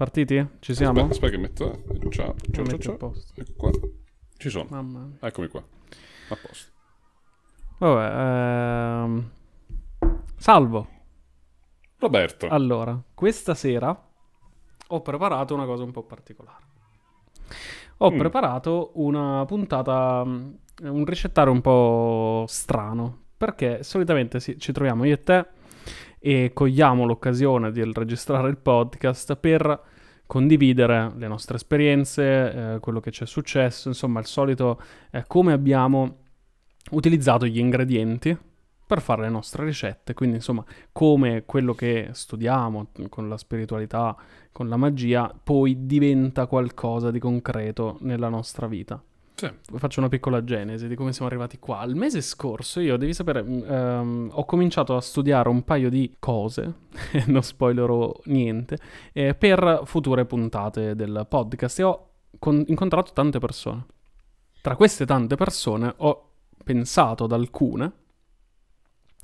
Partiti? Ci siamo? Aspetta, aspetta che metto... Ciao, ciao, ciao, ciao. posto. Ecco qua. Ci sono. Mamma mia. Eccomi qua. A posto. Vabbè, ehm... Salvo. Roberto. Allora, questa sera ho preparato una cosa un po' particolare. Ho Mm. preparato una puntata, mm, un ricettario un po' strano, perché solitamente si- ci troviamo io e te e cogliamo l'occasione di registrare il podcast per condividere le nostre esperienze, eh, quello che ci è successo, insomma il solito eh, come abbiamo utilizzato gli ingredienti per fare le nostre ricette, quindi insomma come quello che studiamo con la spiritualità, con la magia, poi diventa qualcosa di concreto nella nostra vita. Sì. Faccio una piccola genesi di come siamo arrivati qua. Il mese scorso io, devi sapere, ehm, ho cominciato a studiare un paio di cose, non spoilerò niente, eh, per future puntate del podcast e ho con- incontrato tante persone. Tra queste tante persone ho pensato ad alcune,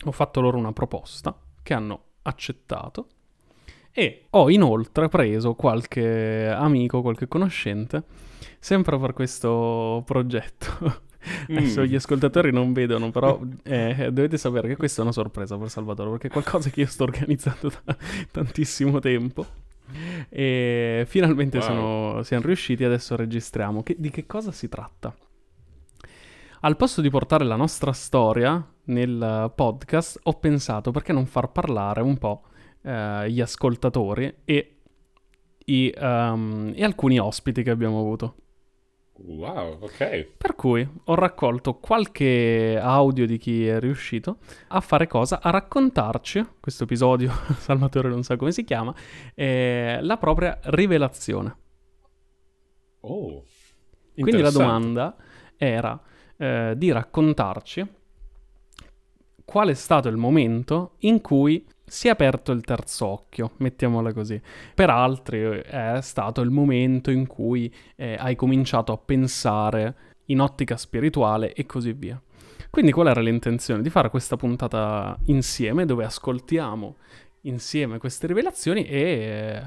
ho fatto loro una proposta che hanno accettato e ho inoltre preso qualche amico, qualche conoscente, sempre per questo progetto. Adesso Mm. gli ascoltatori non vedono, però eh, dovete sapere che questa è una sorpresa per Salvatore, perché è qualcosa che io sto organizzando da tantissimo tempo. E finalmente Wow. sono- siamo riusciti, adesso registriamo. Che- di che cosa si tratta? Al posto di portare la nostra storia nel podcast, ho pensato perché non far parlare un po' eh, gli ascoltatori e, i, ehm, e alcuni ospiti che abbiamo avuto. Wow, ok. Per cui ho raccolto qualche audio di chi è riuscito a fare cosa? A raccontarci, questo episodio, Salvatore non sa come si chiama, eh, la propria rivelazione. Oh. Quindi la domanda era eh, di raccontarci qual è stato il momento in cui si è aperto il terzo occhio, mettiamola così. Per altri eh, è stato il momento in cui eh, hai cominciato a pensare in ottica spirituale e così via. Quindi qual era l'intenzione? Di fare questa puntata insieme dove ascoltiamo insieme queste rivelazioni e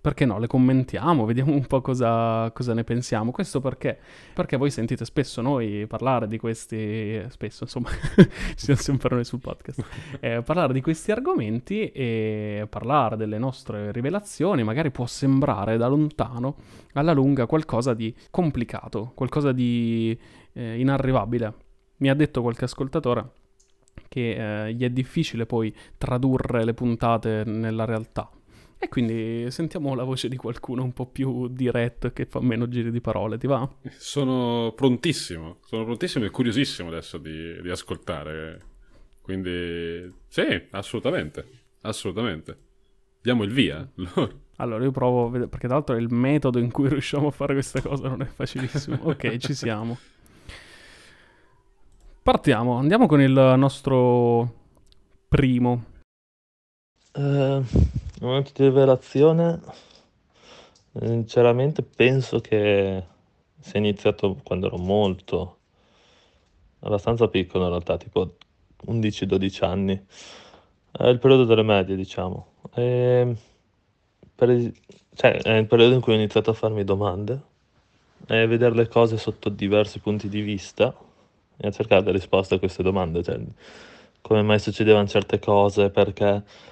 perché no, le commentiamo, vediamo un po' cosa, cosa ne pensiamo. Questo perché? Perché voi sentite spesso noi parlare di questi, spesso insomma, ci siamo sempre noi sul podcast, eh, parlare di questi argomenti e parlare delle nostre rivelazioni magari può sembrare da lontano, alla lunga, qualcosa di complicato, qualcosa di eh, inarrivabile. Mi ha detto qualche ascoltatore che eh, gli è difficile poi tradurre le puntate nella realtà. E quindi sentiamo la voce di qualcuno un po' più diretto e che fa meno giri di parole, ti va? Sono prontissimo. Sono prontissimo e curiosissimo adesso di, di ascoltare. Quindi, sì, assolutamente. Assolutamente. Diamo il via. Allora, io provo a vedere, perché tra l'altro il metodo in cui riusciamo a fare questa cosa non è facilissimo. ok, ci siamo. Partiamo, andiamo con il nostro primo. Eh, momento di rivelazione, sinceramente penso che sia iniziato quando ero molto, abbastanza piccolo in realtà, tipo 11-12 anni. È il periodo delle medie, diciamo. E per cioè, è il periodo in cui ho iniziato a farmi domande e vedere le cose sotto diversi punti di vista e a cercare delle risposte a queste domande. Cioè, come mai succedevano certe cose, perché...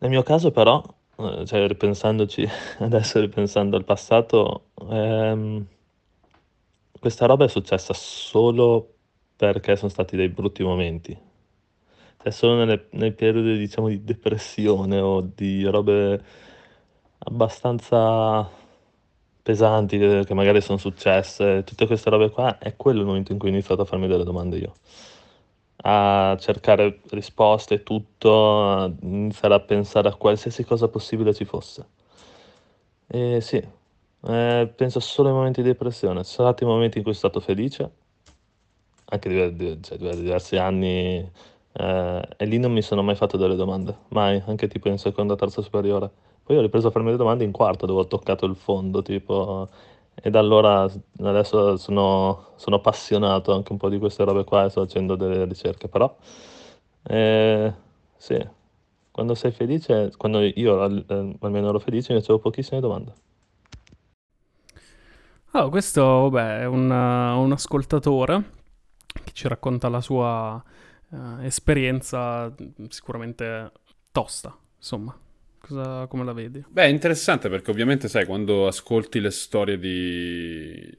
Nel mio caso però, eh, cioè ripensandoci, adesso ripensando al passato, ehm, questa roba è successa solo perché sono stati dei brutti momenti. Cioè solo nelle- nei periodi, diciamo, di depressione o di robe abbastanza pesanti che che magari sono successe, tutte queste robe qua, è quello il momento in cui ho iniziato a farmi delle domande io a cercare risposte e tutto, a iniziare a pensare a qualsiasi cosa possibile ci fosse. E sì, eh, penso solo ai momenti di depressione. Sono stati momenti in cui sono stato felice, anche diver- di- cioè, diver- diversi anni, eh, e lì non mi sono mai fatto delle domande, mai, anche tipo in seconda, terza superiore. Poi ho ripreso a farmi le domande in quarto, dove ho toccato il fondo, tipo, e da allora adesso sono, sono appassionato anche un po' di queste robe qua e sto facendo delle ricerche, però eh, sì, Quando sei felice, quando io eh, almeno ero felice, mi facevo pochissime domande. Oh, questo, vabbè, è un, uh, un ascoltatore che ci racconta la sua uh, esperienza sicuramente tosta, insomma. Cosa, come la vedi? Beh, è interessante perché ovviamente sai, quando ascolti le storie di...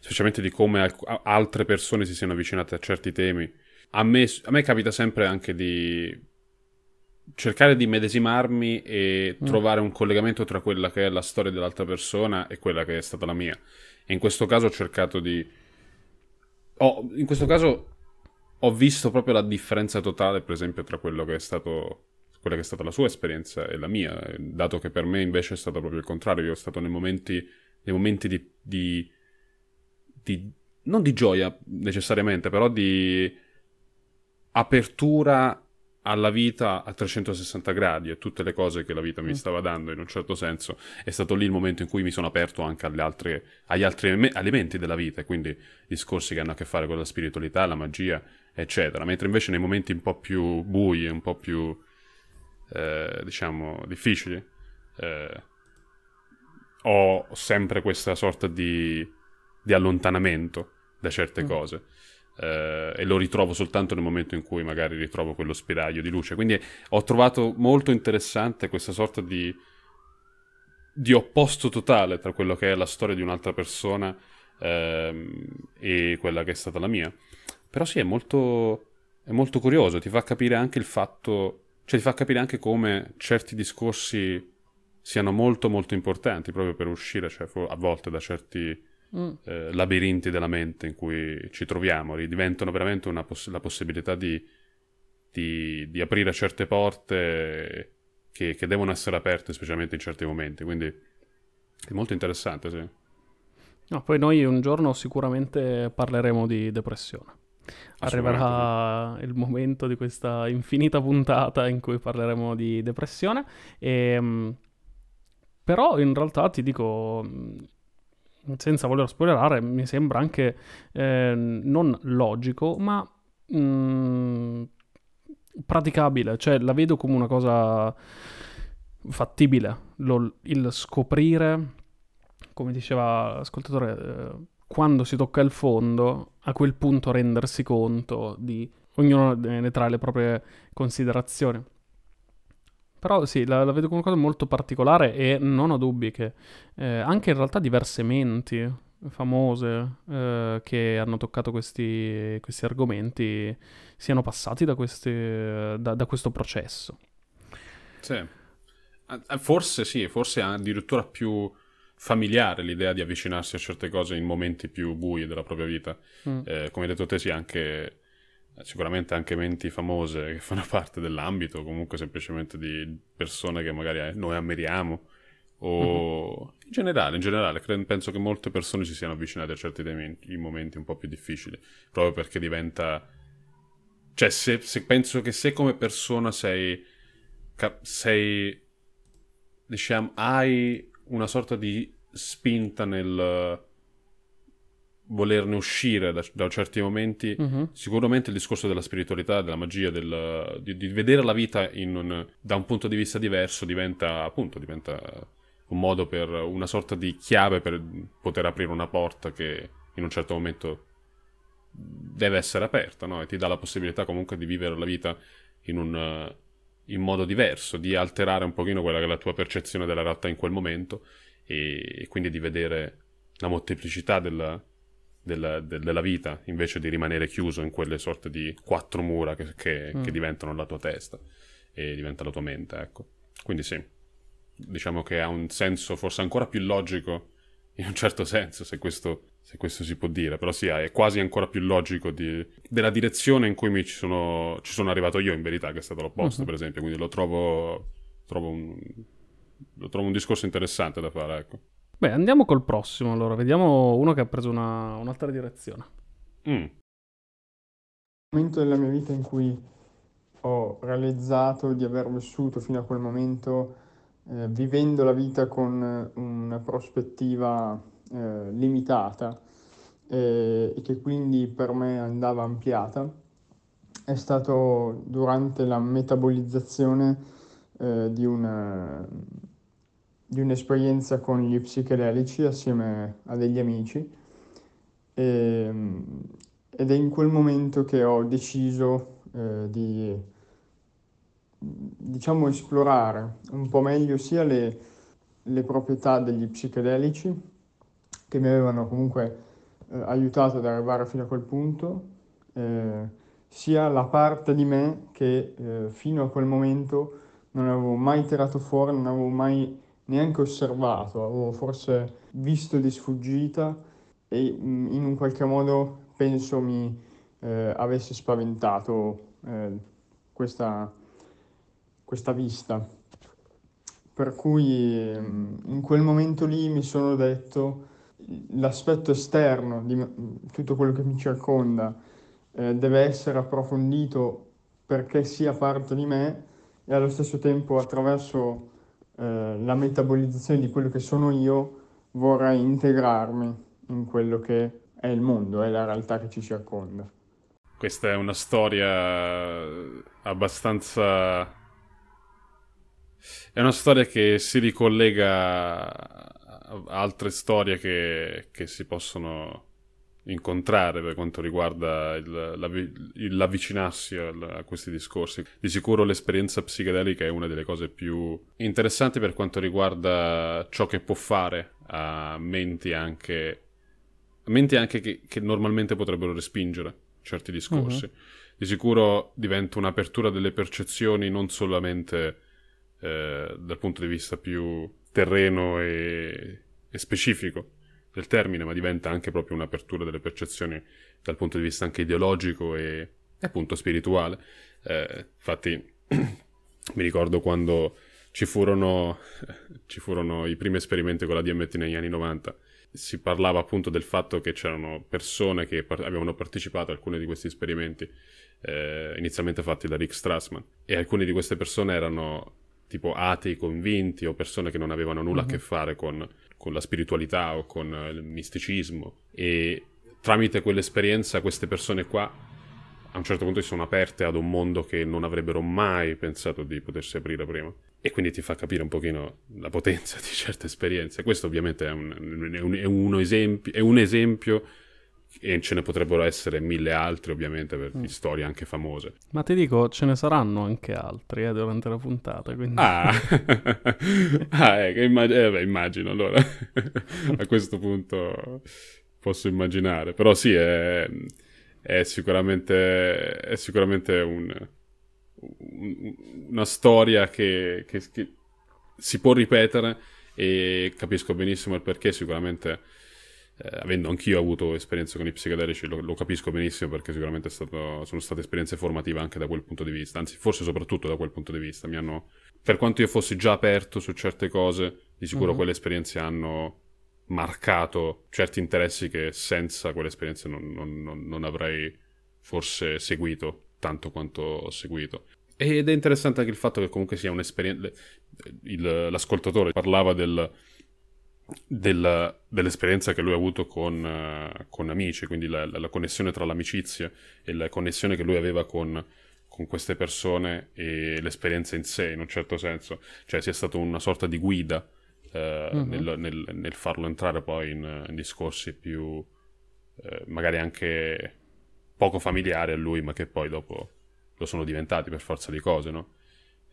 specialmente di come al- altre persone si siano avvicinate a certi temi, a me, a me capita sempre anche di cercare di medesimarmi e mm. trovare un collegamento tra quella che è la storia dell'altra persona e quella che è stata la mia. E in questo caso ho cercato di... Oh, in questo caso ho visto proprio la differenza totale, per esempio, tra quello che è stato quella che è stata la sua esperienza e la mia, dato che per me invece è stato proprio il contrario. Io ho stato nei momenti, nei momenti di, di, di non di gioia necessariamente, però di apertura alla vita a 360 gradi e tutte le cose che la vita mi mm. stava dando in un certo senso è stato lì il momento in cui mi sono aperto anche altre, agli altri elementi della vita e quindi discorsi che hanno a che fare con la spiritualità, la magia eccetera mentre invece nei momenti un po' più bui un po' più eh, diciamo difficili eh, ho sempre questa sorta di, di allontanamento da certe mm. cose eh, e lo ritrovo soltanto nel momento in cui magari ritrovo quello spiraglio di luce. Quindi ho trovato molto interessante questa sorta di, di opposto totale tra quello che è la storia di un'altra persona ehm, e quella che è stata la mia. Però sì, è molto, è molto curioso, ti fa capire anche il fatto, cioè ti fa capire anche come certi discorsi siano molto molto importanti proprio per uscire cioè, a volte da certi mm. eh, labirinti della mente in cui ci troviamo, diventano veramente poss- la possibilità di, di, di, aprire certe porte che, che, devono essere aperte specialmente in certi momenti, quindi è molto interessante, sì. No, poi noi un giorno sicuramente parleremo di depressione. Arriverà il momento di questa infinita puntata in cui parleremo di depressione. E, ehm, però in realtà ti dico, senza voler spoilerare, mi sembra anche eh, non logico, ma mh, mm, praticabile. Cioè, la vedo come una cosa fattibile. Lo, il scoprire, come diceva l'ascoltatore, eh, quando si tocca il fondo, a quel punto rendersi conto di ognuno ne trae le proprie considerazioni. Però sì, la, la, vedo come una cosa molto particolare e non ho dubbi che eh, anche in realtà diverse menti famose eh, che hanno toccato questi, questi argomenti siano passati da, questi, da, da questo processo. Sì. Forse sì, forse addirittura più familiare l'idea di avvicinarsi a certe cose in momenti più bui della propria vita. Mm. Eh, come hai detto te, sì, anche sicuramente anche menti famose che fanno parte dell'ambito, comunque semplicemente di persone che magari eh, noi ammiriamo, o mm-hmm. in generale, in generale, penso che molte persone si siano avvicinate a certi temi in momenti un po' più difficili, proprio perché diventa... Cioè, se, se penso che se come persona sei, sei, diciamo, hai una sorta di spinta nel volerne uscire da, da certi momenti, uh-huh. sicuramente il discorso della spiritualità, della magia, del, di, di, vedere la vita un, da un punto di vista diverso diventa appunto diventa un modo per una sorta di chiave per poter aprire una porta che in un certo momento deve essere aperta, no? E ti dà la possibilità comunque di vivere la vita in un in modo diverso, di alterare un pochino quella che è la tua percezione della realtà in quel momento e, e quindi di vedere la molteplicità della, della, de, della vita invece di rimanere chiuso in quelle sorte di quattro mura che, che, mm. che, diventano la tua testa e diventa la tua mente, ecco. Quindi sì, diciamo che ha un senso forse ancora più logico in un certo senso, se questo, se questo si può dire, però sì, è quasi ancora più logico di, della direzione in cui mi ci sono, ci sono arrivato io in verità, che è stato l'opposto, mm-hmm. per esempio, quindi lo trovo, trovo un, lo trovo un discorso interessante da fare, ecco. Beh, andiamo col prossimo allora, vediamo uno che ha preso una, un'altra direzione. Mm. momento della mia vita in cui ho realizzato di aver vissuto fino a quel momento eh, vivendo la vita con una prospettiva eh, limitata eh, e che quindi per me andava ampliata è stato durante la metabolizzazione eh, di, una, di un'esperienza con gli psichedelici assieme a degli amici e, ed è in quel momento che ho deciso eh, di diciamo esplorare un po' meglio sia le, le proprietà degli psichedelici che mi avevano comunque eh, aiutato ad arrivare fino a quel punto, eh, sia la parte di me che eh, fino a quel momento non avevo mai tirato fuori, non avevo mai neanche osservato, avevo forse visto di sfuggita e mm, in un qualche modo penso mi eh, avesse spaventato eh, questa, questa vista. Per cui in quel momento lì mi sono detto l'aspetto esterno di tutto quello che mi circonda eh, deve essere approfondito perché sia parte di me e allo stesso tempo attraverso eh, la metabolizzazione di quello che sono io vorrei integrarmi in quello che è il mondo, è la realtà che ci circonda. Questa è una storia abbastanza... È una storia che si ricollega a altre storie che, che si possono incontrare per quanto riguarda il, il, l'avvicinarsi a, questi discorsi. Di sicuro l'esperienza psichedelica è una delle cose più interessanti per quanto riguarda ciò che può fare a menti anche, menti anche che, che, normalmente potrebbero respingere certi discorsi. Uh-huh. Di sicuro diventa un'apertura delle percezioni non solamente eh, dal punto di vista più terreno e, e specifico, del termine, ma diventa anche proprio un'apertura delle percezioni dal punto di vista anche ideologico e, e appunto spirituale. Eh, infatti mi ricordo quando ci furono, ci furono i primi esperimenti con la DMT negli anni 90 si parlava appunto del fatto che c'erano persone che par- avevano partecipato a alcuni di questi esperimenti eh, inizialmente fatti da Rick Strassman e alcune di queste persone erano tipo atei convinti o persone che non avevano nulla mm-hmm. a che mhm. fare con con la spiritualità o con il misticismo e tramite quell'esperienza queste persone qua a un certo punto si sono aperte ad un mondo che non avrebbero mai pensato di potersi aprire prima. E quindi ti fa capire un pochino la potenza di certe esperienze. Questo ovviamente è un, è un, è un, esempio, è un esempio e ce ne potrebbero essere mille altri ovviamente per mm. storie anche famose. Ma ti dico, ce ne saranno anche altri eh, durante la puntata. Quindi... Ah, ah eh, immag- eh, beh, immagino allora. A questo punto posso immaginare. Però sì, è, è sicuramente, è sicuramente un, un, una storia che, che, che si può ripetere e capisco benissimo il perché sicuramente eh, avendo anch'io avuto esperienze con i psichedelici, lo, lo capisco benissimo perché sicuramente stato, sono state esperienze formative anche da quel punto di vista, anzi forse soprattutto da quel punto di vista. Mi hanno, per quanto io fossi già aperto su certe cose, di sicuro uh-huh. quelle esperienze hanno marcato certi interessi che senza quelle esperienze non, non, non, non avrei forse seguito tanto quanto ho seguito. Ed è interessante anche il fatto che comunque sia un'esperienza... l'ascoltatore parlava del del, dell'esperienza che lui ha avuto con, uh, con amici, quindi la, la, connessione tra l'amicizia e la connessione che lui aveva con, con, queste persone e l'esperienza in sé, in un certo senso, cioè sia stato una sorta di guida uh, uh-huh. nel, nel, nel, farlo entrare poi in, in discorsi più uh, magari anche poco familiari a lui, ma che poi dopo lo sono diventati per forza di cose, no?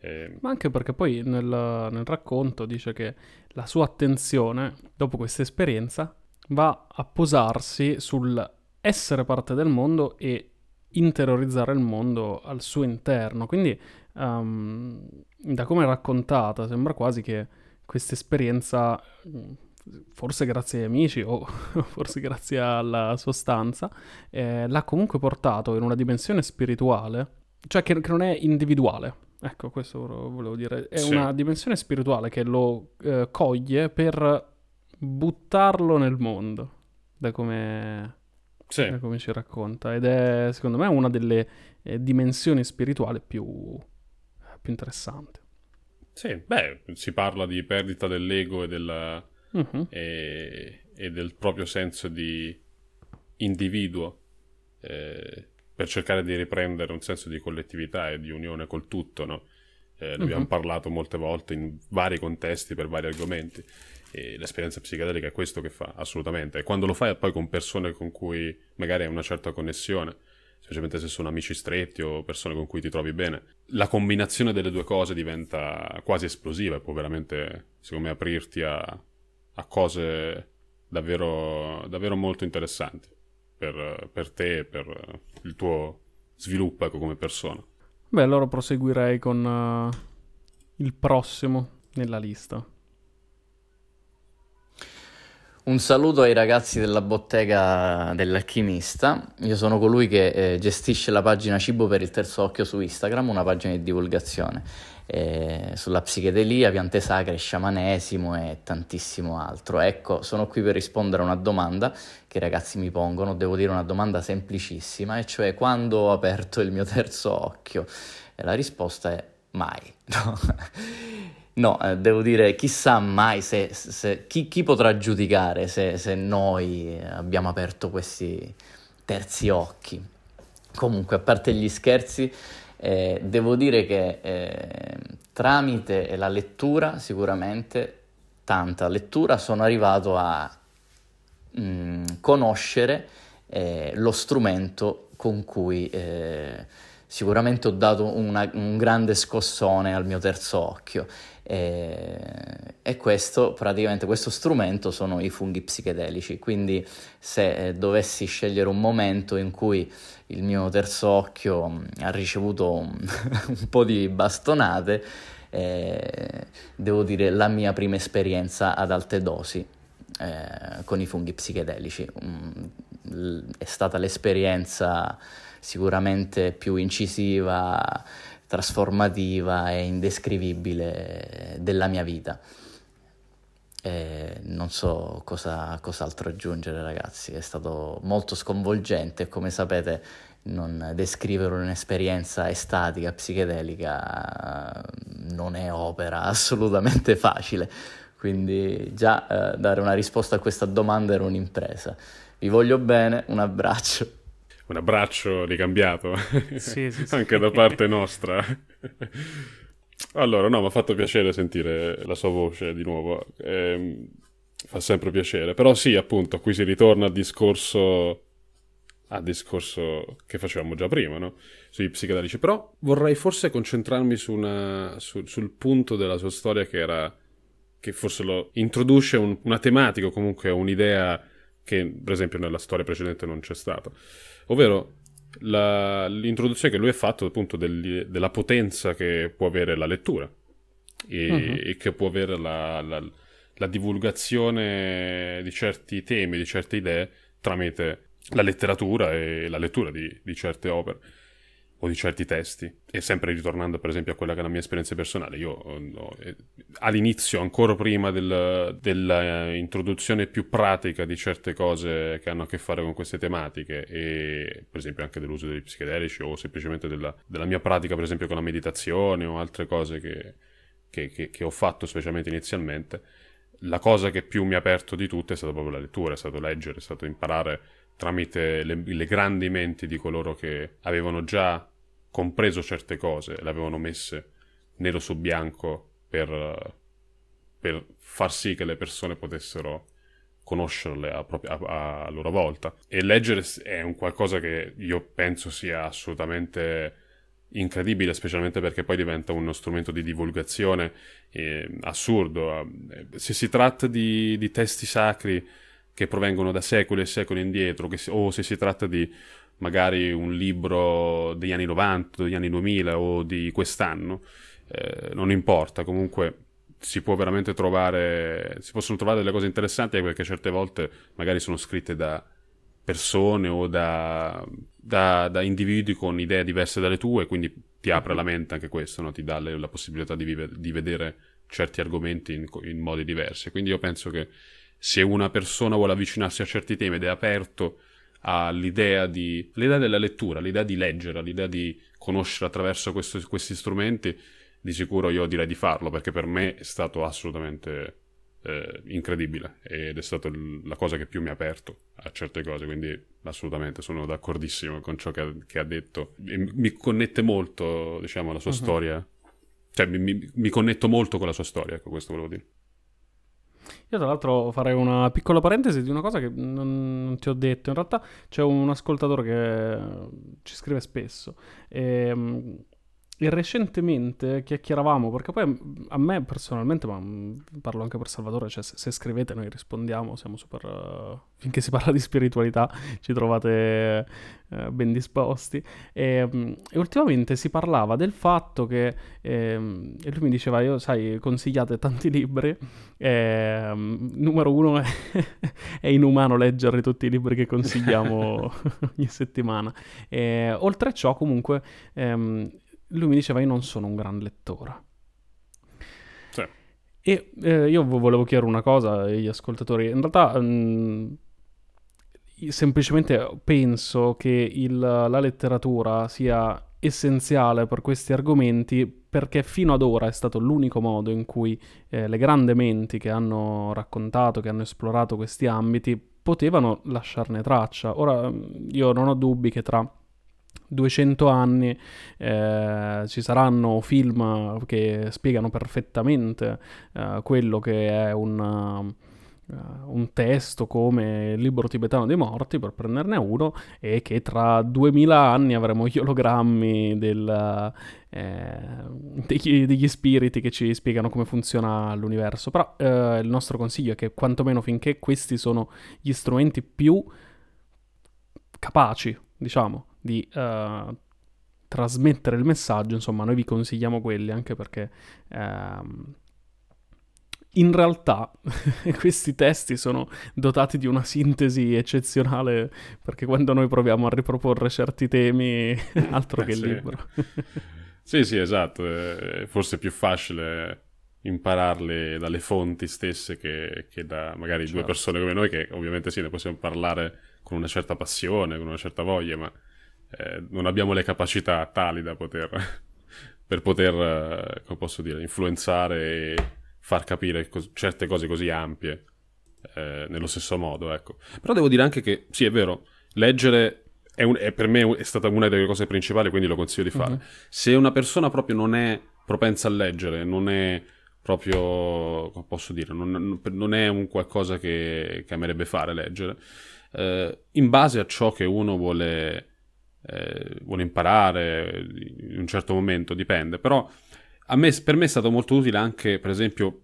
Eh... Ma anche perché poi nel, nel, racconto dice che la sua attenzione, dopo questa esperienza, va a posarsi sul essere parte del mondo e interiorizzare il mondo al suo interno. Quindi, um, da come è raccontata, sembra quasi che questa esperienza, forse grazie agli amici o forse grazie alla sostanza, eh, l'ha comunque portato in una dimensione spirituale, cioè che, che non è individuale Ecco, questo volevo dire. È sì. una dimensione spirituale che lo eh, coglie per buttarlo nel mondo, da come, sì. da come, ci racconta. Ed è, secondo me, una delle eh, dimensioni spirituali più, più interessanti. Sì, beh, si parla di perdita dell'ego e, della, uh-huh. e, e del proprio senso di individuo. Eh, per cercare di riprendere un senso di collettività e di unione col tutto, no? Eh, ne uh-huh. abbiamo mhm. parlato molte volte in vari contesti per vari argomenti e l'esperienza psichedelica è questo che fa, assolutamente. E quando lo fai poi con persone con cui magari hai una certa connessione, specialmente se sono amici stretti o persone con cui ti trovi bene, la combinazione delle due cose diventa quasi esplosiva e può veramente, secondo me, aprirti a, a cose davvero, davvero molto interessanti per, per te e per il tuo sviluppo ecco, come persona. Beh, allora proseguirei con uh, il prossimo nella lista. Un saluto ai ragazzi della bottega dell'alchimista. Io sono colui che eh, gestisce la pagina Cibo per il terzo occhio su Instagram, una pagina di divulgazione eh, sulla psichedelia, piante sacre, sciamanesimo e tantissimo altro. Ecco, sono qui per rispondere a una domanda che i ragazzi mi pongono. Devo dire una domanda semplicissima, e cioè quando ho aperto il mio terzo occhio? E la risposta è mai. No. No, eh, devo dire, chissà mai se, se chi, chi, potrà giudicare se, se, noi abbiamo aperto questi terzi occhi. Comunque, a parte gli scherzi, eh, devo dire che eh, tramite la lettura, sicuramente, tanta lettura, sono arrivato a mh, mm, conoscere eh, lo strumento con cui eh, sicuramente ho dato una, un grande scossone al mio terzo occhio e, e, questo, praticamente, questo strumento sono i funghi psichedelici. Quindi, se eh, dovessi scegliere un momento in cui il mio terzo occhio mm, ha ricevuto un, un, po' di bastonate, eh, devo dire la mia prima esperienza ad alte dosi eh, con i funghi psichedelici. Mm, è stata l'esperienza sicuramente più incisiva trasformativa e indescrivibile della mia vita. E non so cosa, cos'altro aggiungere, ragazzi. È stato molto sconvolgente. Come sapete, non descrivere un'esperienza estatica, psichedelica, non è opera assolutamente facile. Quindi, già eh, dare una risposta a questa domanda era un'impresa. Vi voglio bene, un abbraccio un abbraccio ricambiato sì, sì, sì. anche da parte nostra. allora, no, mi ha fatto piacere sentire la sua voce di nuovo. Eh, fa sempre piacere. Però sì, appunto, qui si ritorna al discorso al discorso che facevamo già prima, no? Sui psichedelici. Però vorrei forse concentrarmi su una, su, sul punto della sua storia che era che forse lo introduce un, una tematica o comunque un'idea che per esempio nella storia precedente non c'è stata ovvero la, l'introduzione che lui ha fatto appunto del, della potenza che può avere la lettura e, uh-huh. e che può avere la, la, la, divulgazione di certi temi, di certe idee tramite la letteratura e la lettura di, di certe opere o di certi testi. E sempre ritornando per esempio a quella che è la mia esperienza personale, io no, eh, all'inizio, ancora prima del, dell'introduzione più pratica di certe cose che hanno a che fare con queste tematiche e per esempio anche dell'uso degli psichedelici o semplicemente della, della mia pratica per esempio con la meditazione o altre cose che, che, che, che ho fatto specialmente inizialmente, la cosa che più mi ha aperto di tutte è stata proprio la lettura, è stato leggere, è stato imparare tramite le, le, grandi menti di coloro che avevano già compreso certe cose, le avevano messe nero su bianco per, per far sì che le persone potessero conoscerle a, a, a, loro volta. E leggere è un qualcosa che io penso sia assolutamente incredibile, specialmente perché poi diventa uno strumento di divulgazione eh, assurdo. Se si tratta di, di, testi sacri che provengono da secoli e secoli indietro, si, o se si tratta di magari un libro degli anni 90, degli anni 2000 o di quest'anno, eh, non importa, comunque si può veramente trovare, si possono trovare delle cose interessanti perché certe volte magari sono scritte da persone o da, da, da individui con idee diverse dalle tue, quindi ti apre la mente anche questo, no? ti dà le, la possibilità di, vive, di, vedere certi argomenti in, in modi diversi. Quindi io penso che se una persona vuole avvicinarsi a certi temi ed è aperto all'idea, di, l'idea della lettura, l'idea di leggere, l'idea di conoscere attraverso questo, questi strumenti, di sicuro io direi di farlo perché per me è stato assolutamente eh, incredibile ed è stata la cosa che più mi ha aperto a certe cose, quindi assolutamente sono d'accordissimo con ciò che ha, che ha detto. E mi connette molto, diciamo, la sua uh-huh. storia. Cioè, mi, mi, mi, connetto molto con la sua storia, ecco, questo volevo dire. Io tra l'altro farei una piccola parentesi di una cosa che non, non ti ho detto. In realtà c'è un ascoltatore che ci scrive spesso. E, ehm, e recentemente chiacchieravamo, perché poi a me personalmente, ma parlo anche per Salvatore, cioè se, se scrivete noi rispondiamo, siamo super... Uh, finché si parla di spiritualità ci trovate uh, ben disposti. E, um, e, ultimamente si parlava del fatto che, eh, e lui mi diceva, io sai, consigliate tanti libri, e, um, numero uno è, è, inumano leggere tutti i libri che consigliamo ogni settimana. E, oltre a ciò comunque... Lui mi diceva io non sono un gran lettore. Sì. E eh, io volevo chiedere una cosa agli ascoltatori. In realtà mh, mm, semplicemente penso che il, la letteratura sia essenziale per questi argomenti perché fino ad ora è stato l'unico modo in cui eh, le grandi menti che hanno raccontato, che hanno esplorato questi ambiti, potevano lasciarne traccia. Ora io non ho dubbi che tra 200 anni eh, ci saranno film che spiegano perfettamente eh, quello che è un, uh, un, testo come il libro tibetano dei morti, per prenderne uno, e che tra 2000 anni avremo gli ologrammi del, eh, degli, degli, spiriti che ci spiegano come funziona l'universo. Però eh, il nostro consiglio è che quantomeno finché questi sono gli strumenti più capaci, diciamo, di uh, trasmettere il messaggio, insomma, noi vi consigliamo quelli anche perché uh, in realtà questi testi sono dotati di una sintesi eccezionale perché quando noi proviamo a riproporre certi temi, altro che il libro. sì, sì, esatto, è forse più facile impararle dalle fonti stesse che, che da magari certo. due persone come noi che ovviamente sì, ne possiamo parlare con una certa passione, con una certa voglia, ma eh, non abbiamo le capacità tali da poter, per poter, eh, come posso dire, influenzare e far capire cos- certe cose così ampie eh, nello stesso modo, ecco. Però devo dire anche che, sì, è vero, leggere è, un, è per me è stata una delle cose principali, quindi lo consiglio di fare. Mm-hmm. Se una persona proprio non è propensa a leggere, non è proprio, come posso dire, non, non è un qualcosa che, che amerebbe fare leggere, eh, in base a ciò che uno vuole eh, vuole imparare in un certo momento, dipende, però me, per me è stato molto utile anche, per esempio,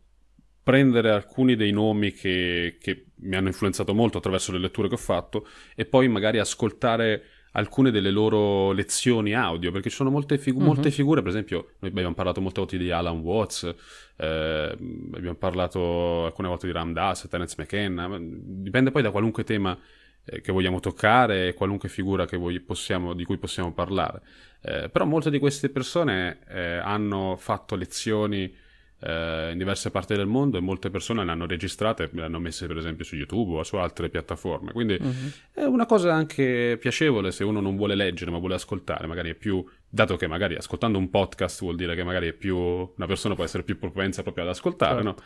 prendere alcuni dei nomi che, che, mi hanno influenzato molto attraverso le letture che ho fatto e poi magari ascoltare alcune delle loro lezioni audio, perché ci sono molte, figu- mm-hmm. molte figure, per esempio, noi abbiamo parlato molte volte di Alan Watts, eh, abbiamo parlato alcune volte di Ram Dass, Terence McKenna, dipende poi da qualunque tema eh, che vogliamo toccare, qualunque figura possiamo, di cui possiamo parlare. Eh, però molte di queste persone eh, hanno fatto lezioni eh, in diverse parti del mondo e molte persone le hanno registrate e le hanno messe per esempio su YouTube o su altre piattaforme. Quindi uh-huh. è una cosa anche piacevole se uno non vuole leggere ma vuole ascoltare, magari è più dato che magari ascoltando un podcast vuol dire che magari è più una persona può essere più propensa proprio ad ascoltare, certo. no?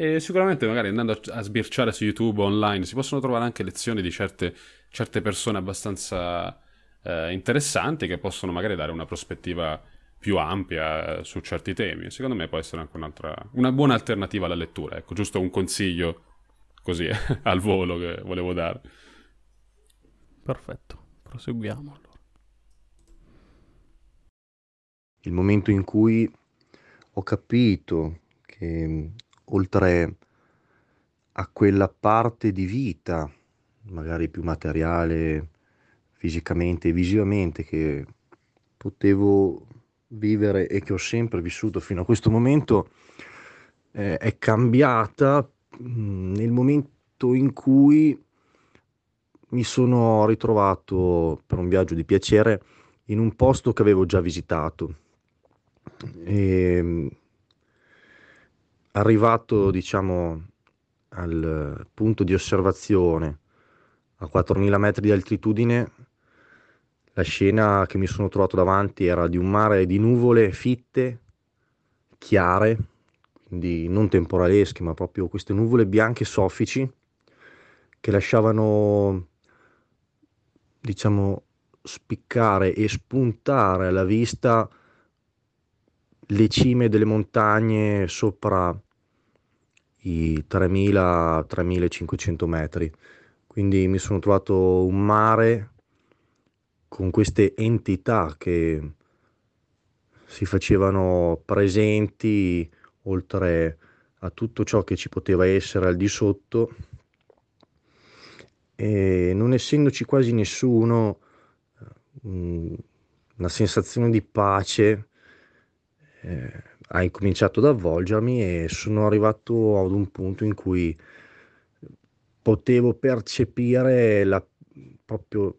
E sicuramente magari andando a, sbirciare su YouTube online si possono trovare anche lezioni di certe, certe persone abbastanza eh, interessanti che possono magari dare una prospettiva più ampia eh, su certi temi. Secondo me può essere anche un'altra, una buona alternativa alla lettura. Ecco, giusto un consiglio così al volo che volevo dare. Perfetto, proseguiamo allora. Il momento in cui ho capito che oltre a quella parte di vita, magari più materiale, fisicamente e visivamente, che potevo vivere e che ho sempre vissuto fino a questo momento, eh, è cambiata mh, nel momento in cui mi sono ritrovato per un viaggio di piacere in un posto che avevo già visitato. E, arrivato diciamo al punto di osservazione a 4000 metri di altitudine la scena che mi sono trovato davanti era di un mare di nuvole fitte chiare quindi non temporalesche, ma proprio queste nuvole bianche soffici che lasciavano, diciamo, spiccare e spuntare alla vista le cime delle montagne sopra i 3000-3500 metri. Quindi mi sono trovato un mare con queste entità che si facevano presenti oltre a tutto ciò che ci poteva essere al di sotto e non essendoci quasi nessuno, una sensazione di pace eh, ha incominciato ad avvolgermi e sono arrivato ad un punto in cui potevo percepire la, proprio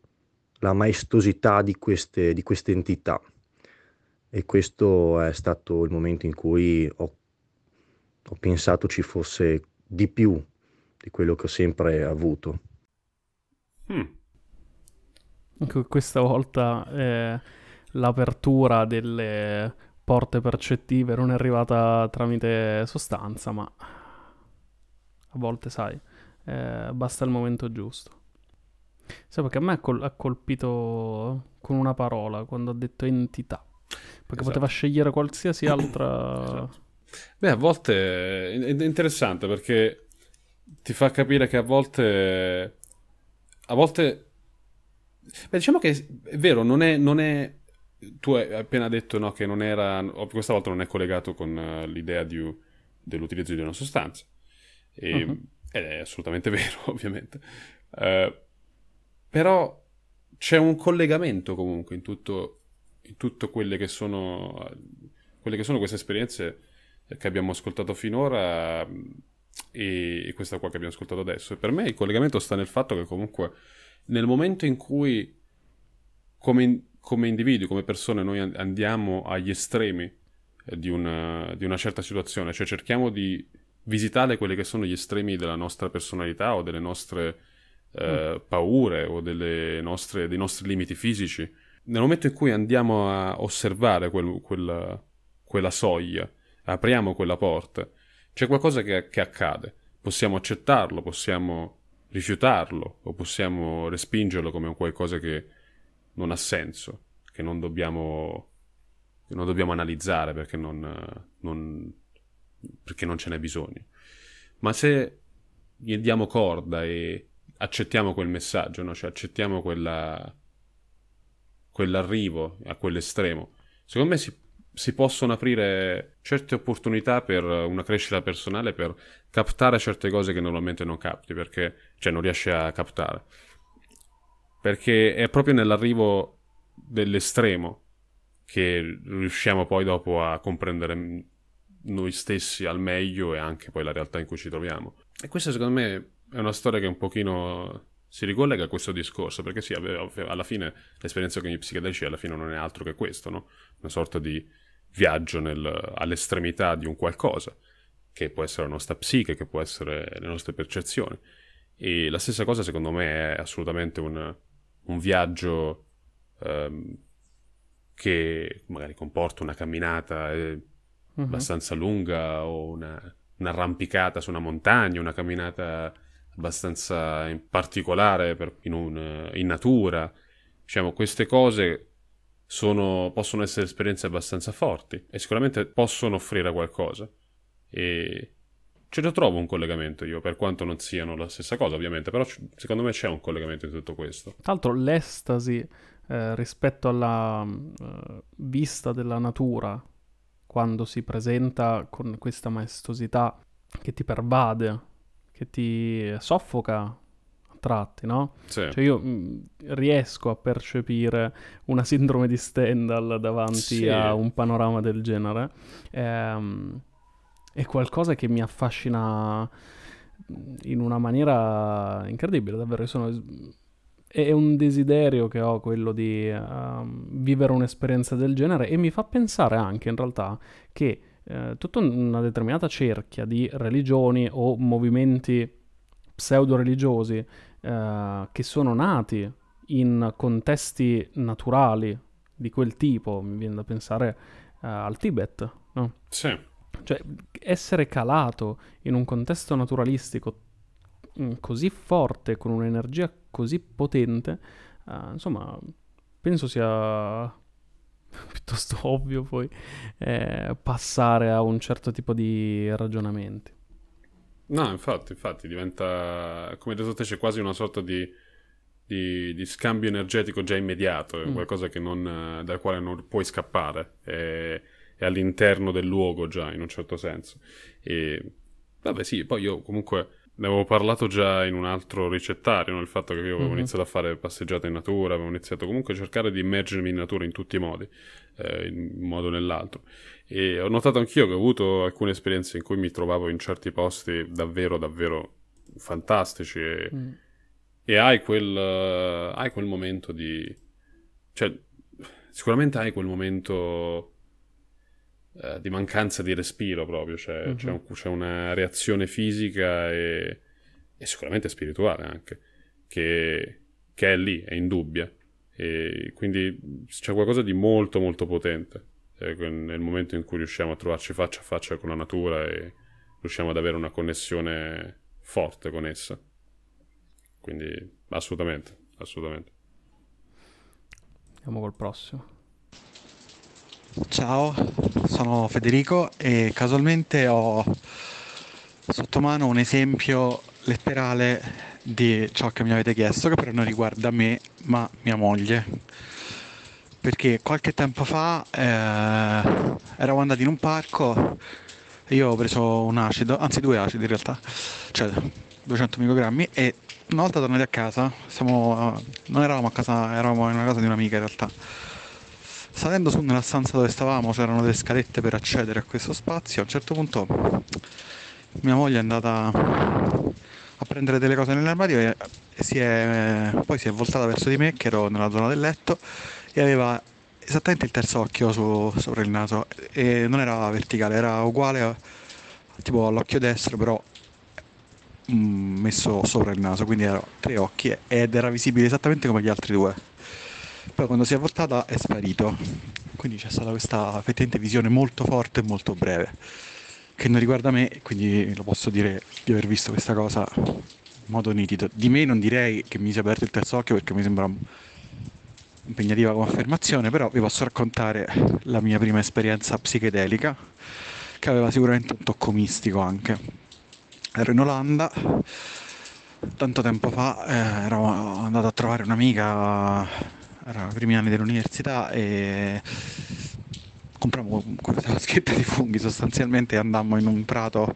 la maestosità di queste, di queste entità e questo è stato il momento in cui ho, ho pensato ci fosse di più di quello che ho sempre avuto. Hmm. Questa volta eh, l'apertura delle porte percettive non è arrivata tramite sostanza, ma a volte sai, eh, basta il momento giusto. Sai perché a me ha, col- ha colpito con una parola quando ha detto entità. Perché esatto. poteva scegliere qualsiasi altra. Esatto. Beh, a volte è interessante perché ti fa capire che a volte. A volte. Beh, diciamo che è vero, non è. Non è... Tu hai appena detto no, che non era. Questa volta non è collegato con uh, l'idea di, dell'utilizzo di una sostanza. E, uh-huh. Ed è assolutamente vero, ovviamente. Uh, però c'è un collegamento comunque in tutto in tutte quelle che sono, quelle che sono queste esperienze che abbiamo ascoltato finora e, e questa qua che abbiamo ascoltato adesso. E per me il collegamento sta nel fatto che comunque nel momento in cui come, come individui, come persone, noi andiamo agli estremi eh, di una, di una, certa situazione, cioè cerchiamo di visitare quelli che sono gli estremi della nostra personalità o delle nostre eh, mm. paure o nostre, dei nostri limiti fisici, nel momento in cui andiamo a osservare quel, quella, quella, soglia, apriamo quella porta, c'è qualcosa che, che accade. Possiamo accettarlo, possiamo rifiutarlo o possiamo respingerlo come un qualcosa che non ha senso, che non dobbiamo, che non dobbiamo analizzare perché non, non, perché non ce n'è bisogno. Ma se gli diamo corda e accettiamo quel messaggio, no? cioè accettiamo quella, quell'arrivo a quell'estremo. Secondo me si, si possono aprire certe opportunità per una crescita personale, per captare certe cose che normalmente non capti, perché, cioè non riesci a captare. Perché è proprio nell'arrivo dell'estremo che riusciamo poi dopo a comprendere noi stessi al meglio e anche poi la realtà in cui ci troviamo. E questa secondo me è una storia che un pochino si ricollega a questo discorso, perché sì, alla fine l'esperienza con gli psichedelici alla fine non è altro che questo, no? Una sorta di viaggio nel, all'estremità di un qualcosa, che può essere la nostra psiche, che può essere le nostre percezioni. E la stessa cosa secondo me è assolutamente un, un viaggio um, che magari comporta una camminata eh, uh-huh. abbastanza lunga o una, un'arrampicata su una montagna, una camminata abbastanza in particolare per, in, un, in, natura. Diciamo, queste cose sono, possono essere esperienze abbastanza forti e sicuramente possono offrire qualcosa. E ce lo trovo un collegamento io, per quanto non siano la stessa cosa, ovviamente, però c- secondo me c'è un collegamento in tutto questo. Tra l'altro, l'estasi eh, rispetto alla uh, vista della natura, quando si presenta con questa maestosità che ti pervade che ti soffoca a tratti, no? Sì. Cioè io mh, mm, riesco a percepire una sindrome di Stendhal davanti sì. a un panorama del genere. Ehm, è qualcosa che mi affascina in una maniera incredibile, davvero. Sono, è un desiderio che ho quello di uh, vivere un'esperienza del genere e mi fa pensare anche in realtà che eh, tutta una determinata cerchia di religioni o movimenti pseudo-religiosi eh, che sono nati in contesti naturali di quel tipo, mi viene da pensare eh, al Tibet, no? Sì. Cioè, essere calato in un contesto naturalistico mm, così forte, con un'energia così potente, uh, insomma, penso sia piuttosto ovvio poi eh, passare a un certo tipo di ragionamenti. No, infatti, infatti diventa, come detto te, c'è quasi una sorta di, di, di scambio energetico già immediato, mm. qualcosa non, dal quale non puoi scappare, è, è, all'interno del luogo già, in un certo senso. E vabbè sì, poi io comunque ne avevo parlato già in un altro ricettario, no? il fatto che io avevo mm-hmm. iniziato a fare passeggiate in natura, avevo iniziato comunque a cercare di immergermi in natura in tutti i modi, eh, in un modo o nell'altro. E ho notato anch'io che ho avuto alcune esperienze in cui mi trovavo in certi posti davvero, davvero fantastici e, mm. e hai, quel, hai quel momento di... cioè, sicuramente hai quel momento eh, di mancanza di respiro proprio, cioè, uh-huh. c'è, un, c'è, una reazione fisica e, e, sicuramente spirituale anche, che, che è lì, è indubbia. E quindi c'è qualcosa di molto molto potente eh, nel momento in cui riusciamo a trovarci faccia a faccia con la natura e riusciamo ad avere una connessione forte con essa. Quindi assolutamente, assolutamente. Andiamo col prossimo. Ciao, sono Federico e casualmente ho sotto mano un esempio letterale di ciò che mi avete chiesto, che però non riguarda me, ma mia moglie. Perché qualche tempo fa eh, eravamo andati in un parco, io ho preso un acido, anzi due acidi in realtà, cioè 200 microgrammi e una volta tornati a casa, siamo, non eravamo a casa, eravamo in una casa di un'amica in realtà Salendo su nella stanza dove stavamo c'erano delle scalette per accedere a questo spazio. A un certo punto mia moglie è andata a prendere delle cose nell'armadio e, si è, poi si è voltata verso di me che ero nella zona del letto e aveva esattamente il terzo occhio su, sopra il naso. E non era verticale, era uguale tipo all'occhio destro però mm, messo sopra il naso, quindi erano tre occhi ed era visibile esattamente come gli altri due poi quando si è voltata è sparito. Quindi c'è stata questa effettivamente visione molto forte e molto breve, che non riguarda me, quindi lo posso dire di aver visto questa cosa in modo nitido. Di me non direi che mi si è aperto il terzo occhio perché mi sembra impegnativa come affermazione, però vi posso raccontare la mia prima esperienza psichedelica, che aveva sicuramente un tocco mistico anche. Ero in Olanda, tanto tempo fa, eh, ero andato a trovare un'amica era i primi anni dell'università e comprammo questa vaschetta di funghi sostanzialmente andammo in un prato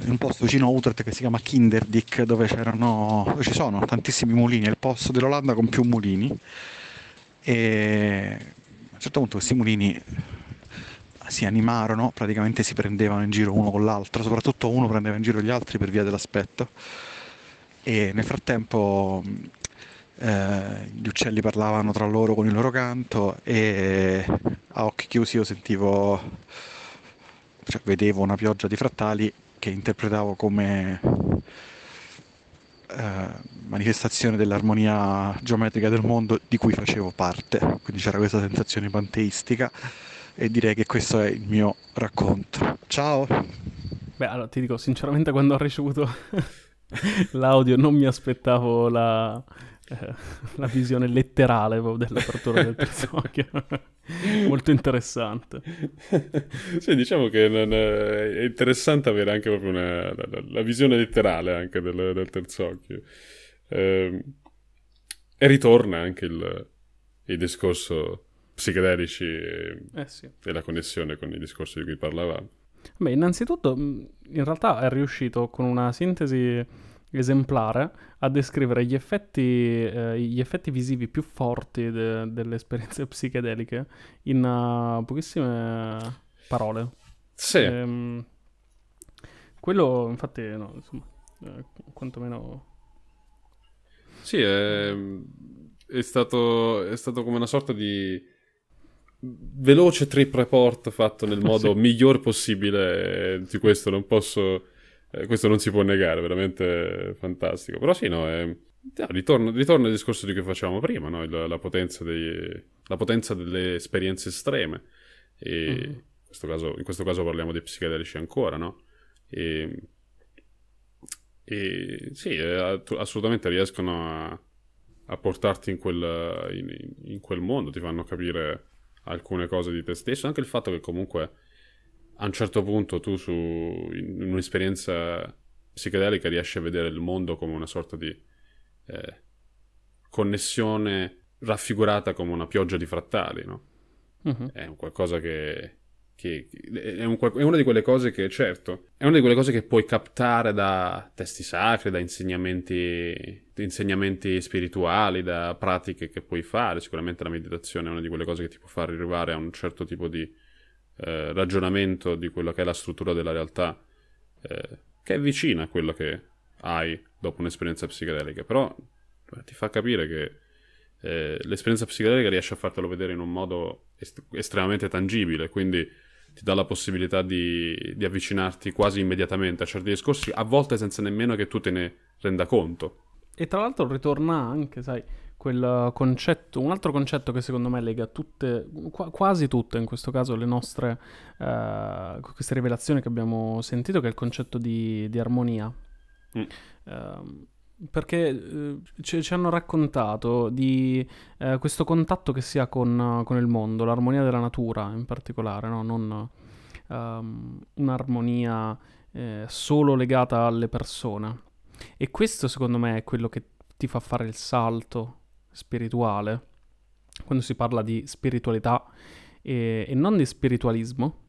in un posto vicino a Utrecht che si chiama Kinderdick dove dove ci sono tantissimi mulini. È il posto dell'Olanda con più mulini. E a un certo punto questi mulini si animarono praticamente si prendevano in giro uno con l'altro soprattutto uno prendeva in giro gli altri per via dell'aspetto. E nel frattempo eh, gli uccelli parlavano tra loro con il loro canto e a occhi chiusi io sentivo, cioè vedevo una pioggia di frattali che interpretavo come eh, manifestazione dell'armonia geometrica del mondo di cui facevo parte, quindi c'era questa sensazione panteistica e direi che questo è il mio racconto. Ciao! Beh, allora ti dico sinceramente quando ho ricevuto l'audio non mi aspettavo la, eh, la visione letterale dell'apertura del terzo occhio. Molto interessante. sì, diciamo che è interessante avere anche proprio una, la, la, visione letterale anche del, del terzo occhio. Eh, e ritorna anche il, il discorso psichedelici e, eh sì. e la connessione con i discorsi di cui parlavamo. Beh, innanzitutto, in realtà è riuscito con una sintesi esemplare a descrivere gli effetti, eh, gli effetti visivi più forti de- delle esperienze psichedeliche in uh, pochissime parole. Sì. Ehm, quello, infatti, no, insomma, eh, quantomeno... Sì, è, è, stato, è stato come una sorta di veloce trip report fatto nel modo sì. miglior possibile. Di questo non posso eh, questo non si può negare, veramente fantastico. Però sì, no, è... no ritorno, ritorno, al discorso di cui facevamo prima, no? la, la, potenza dei, la, potenza delle esperienze estreme. E mm-hmm. questo caso, in questo caso parliamo di psichedelici ancora, no? E, e sì, assolutamente riescono a, a portarti in quel, in, in quel mondo, ti fanno capire alcune cose di te stesso, anche il fatto che comunque a un certo punto tu su, in un'esperienza psichedelica riesci a vedere il mondo come una sorta di eh, connessione raffigurata come una pioggia di frattali, no? Uh-huh. È un qualcosa che, che è, un, è, una di quelle cose che, certo, è una di quelle cose che puoi captare da testi sacri, da insegnamenti, insegnamenti spirituali, da pratiche che puoi fare. Sicuramente la meditazione è una di quelle cose che ti può far arrivare a un certo tipo di eh, ragionamento di quello che è la struttura della realtà, eh, che è vicina a quello che hai dopo un'esperienza psichedelica. Però eh, ti fa capire che eh, l'esperienza psichedelica riesce a fartelo vedere in un modo est- estremamente tangibile, quindi ti dà la possibilità di, di, avvicinarti quasi immediatamente a certi discorsi, a volte senza nemmeno che tu te ne renda conto. E tra l'altro ritorna anche, sai, quel concetto, un altro concetto che secondo me lega tutte, qu- quasi tutte in questo caso, le nostre, uh, queste rivelazioni che abbiamo sentito, che è il concetto di, di armonia. Mm. Uh, perché eh, ci, ci, hanno raccontato di eh, questo contatto che si ha con, con, il mondo, l'armonia della natura in particolare, no? non um, un'armonia eh, solo legata alle persone. E questo secondo me è quello che ti fa fare il salto spirituale, quando si parla di spiritualità e, e non di spiritualismo,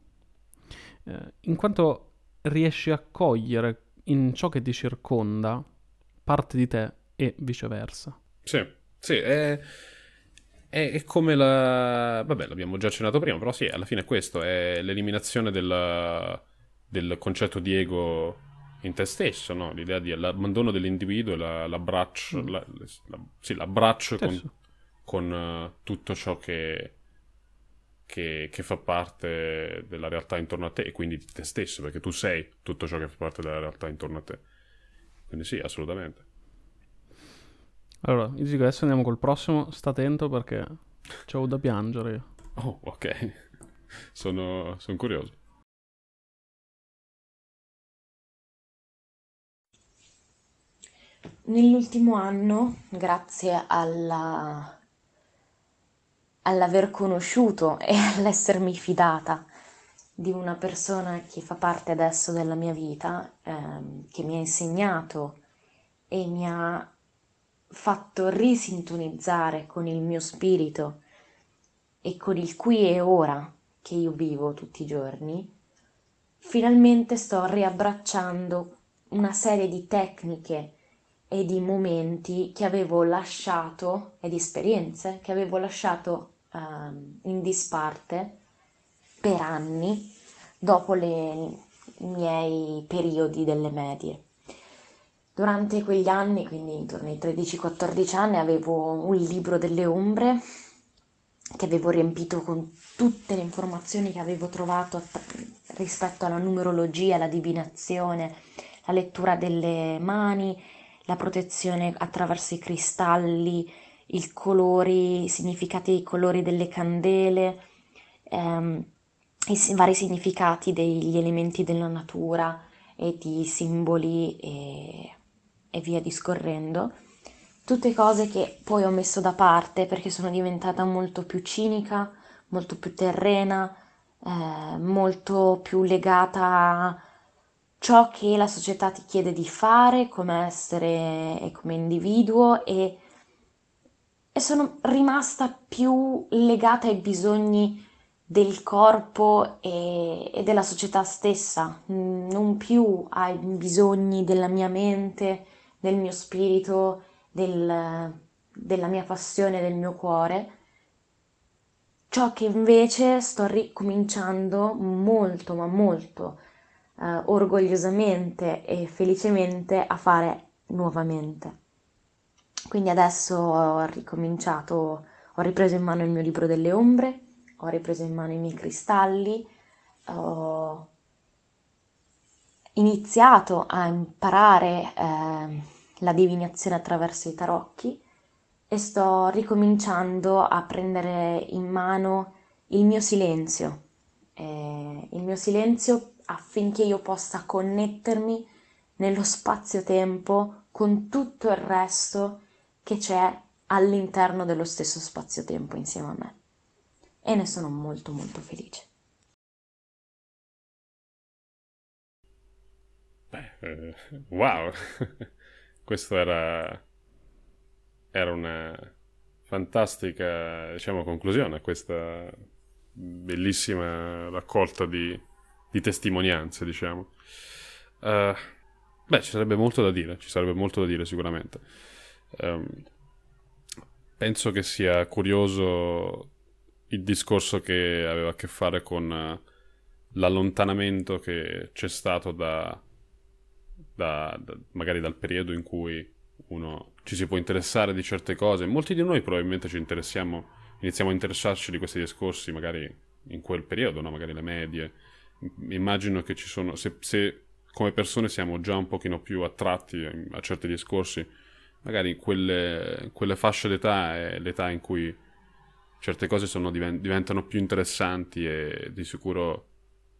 eh, in quanto riesci a cogliere in ciò che ti circonda parte di te e viceversa. Sì, sì, è, è, è come la... Vabbè, l'abbiamo già accennato prima, però sì, alla fine è questo, è l'eliminazione del, del concetto di ego in te stesso, no? l'idea dell'abbandono dell'individuo e la, l'abbraccio, mm. la, la, sì, l'abbraccio con, con uh, tutto ciò che, che, che, fa parte della realtà intorno a te e quindi di te stesso, perché tu sei tutto ciò che fa parte della realtà intorno a te. Quindi sì, assolutamente. Allora, io dico adesso andiamo col prossimo, sta attento perché c'ho da piangere. Oh, ok. sono, sono curioso. Nell'ultimo anno, grazie alla... all'aver conosciuto e all'essermi fidata di una persona che fa parte adesso della mia vita, ehm, che mi ha insegnato e mi ha fatto risintonizzare con il mio spirito e con il qui e ora che io vivo tutti i giorni, finalmente sto riabbracciando una serie di tecniche e di momenti che avevo lasciato e di esperienze che avevo lasciato um, in disparte per anni dopo le, i miei periodi delle medie. Durante quegli anni, quindi intorno ai 13-14 anni, avevo un libro delle ombre che avevo riempito con tutte le informazioni che avevo trovato rispetto alla numerologia, la divinazione, la lettura delle mani, la protezione attraverso i cristalli, i colori, i significati dei colori delle candele, ehm, i vari significati degli elementi della natura e di simboli e, e via discorrendo. Tutte cose che poi ho messo da parte perché sono diventata molto più cinica, molto più terrena, eh, molto più legata ciò che la società ti chiede di fare come essere e come individuo e, e sono rimasta più legata ai bisogni del corpo e, e, della società stessa, non più ai bisogni della mia mente, del mio spirito, del, della mia passione, del mio cuore. Ciò che invece sto ricominciando molto, ma molto eh, orgogliosamente e felicemente a fare nuovamente. Quindi adesso ho ricominciato, ho ripreso in mano il mio libro delle ombre, ho ripreso in mano i miei cristalli, ho iniziato a imparare eh, la divinazione attraverso i tarocchi e sto ricominciando a prendere in mano il mio silenzio eh, il mio silenzio affinché io possa connettermi nello spazio-tempo con tutto il resto che c'è all'interno dello stesso spazio-tempo insieme a me. E ne sono molto molto felice. Beh, eh, wow, questo era, era una fantastica, diciamo, conclusione a questa bellissima raccolta di, di testimonianze, diciamo. Uh, beh, ci sarebbe molto da dire, ci sarebbe molto da dire sicuramente. Um, penso che sia curioso il discorso che aveva a che fare con uh, l'allontanamento che c'è stato da, da, da, magari dal periodo in cui uno ci si può interessare di certe cose. Molti di noi probabilmente ci interessiamo, iniziamo a interessarci di questi discorsi magari in quel periodo, no? magari le medie. Immagino che ci sono, se, se come persone siamo già un pochino più attratti a certi discorsi, magari quelle, quelle fasce d'età è l'età in cui certe cose sono, diventano più interessanti e di sicuro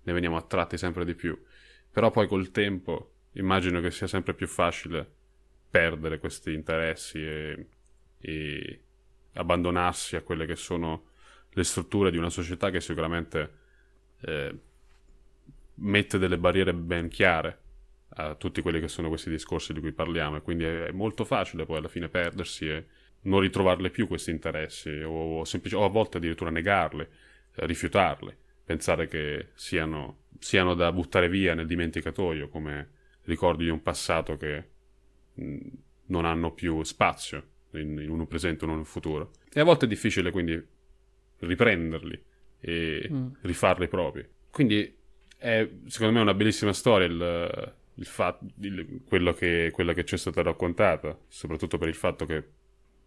ne veniamo attratti sempre di più. Però poi col tempo immagino che sia sempre più facile perdere questi interessi e, e abbandonarsi a quelle che sono le strutture di una società che sicuramente eh, mette delle barriere ben chiare a tutti quelli che sono questi discorsi di cui parliamo e quindi è, molto facile poi alla fine perdersi e non ritrovarle più questi interessi o, o, semplici, o a volte addirittura negarli, eh, rifiutarli, pensare che siano, siano da buttare via nel dimenticatoio come ricordi di un passato che non hanno più spazio in, in un presente o in un futuro. E a volte è difficile quindi riprenderli e mm. rifarli propri. Quindi è secondo me una bellissima storia il, il fatto, il, quello che, quella che ci è stata raccontata, soprattutto per il fatto che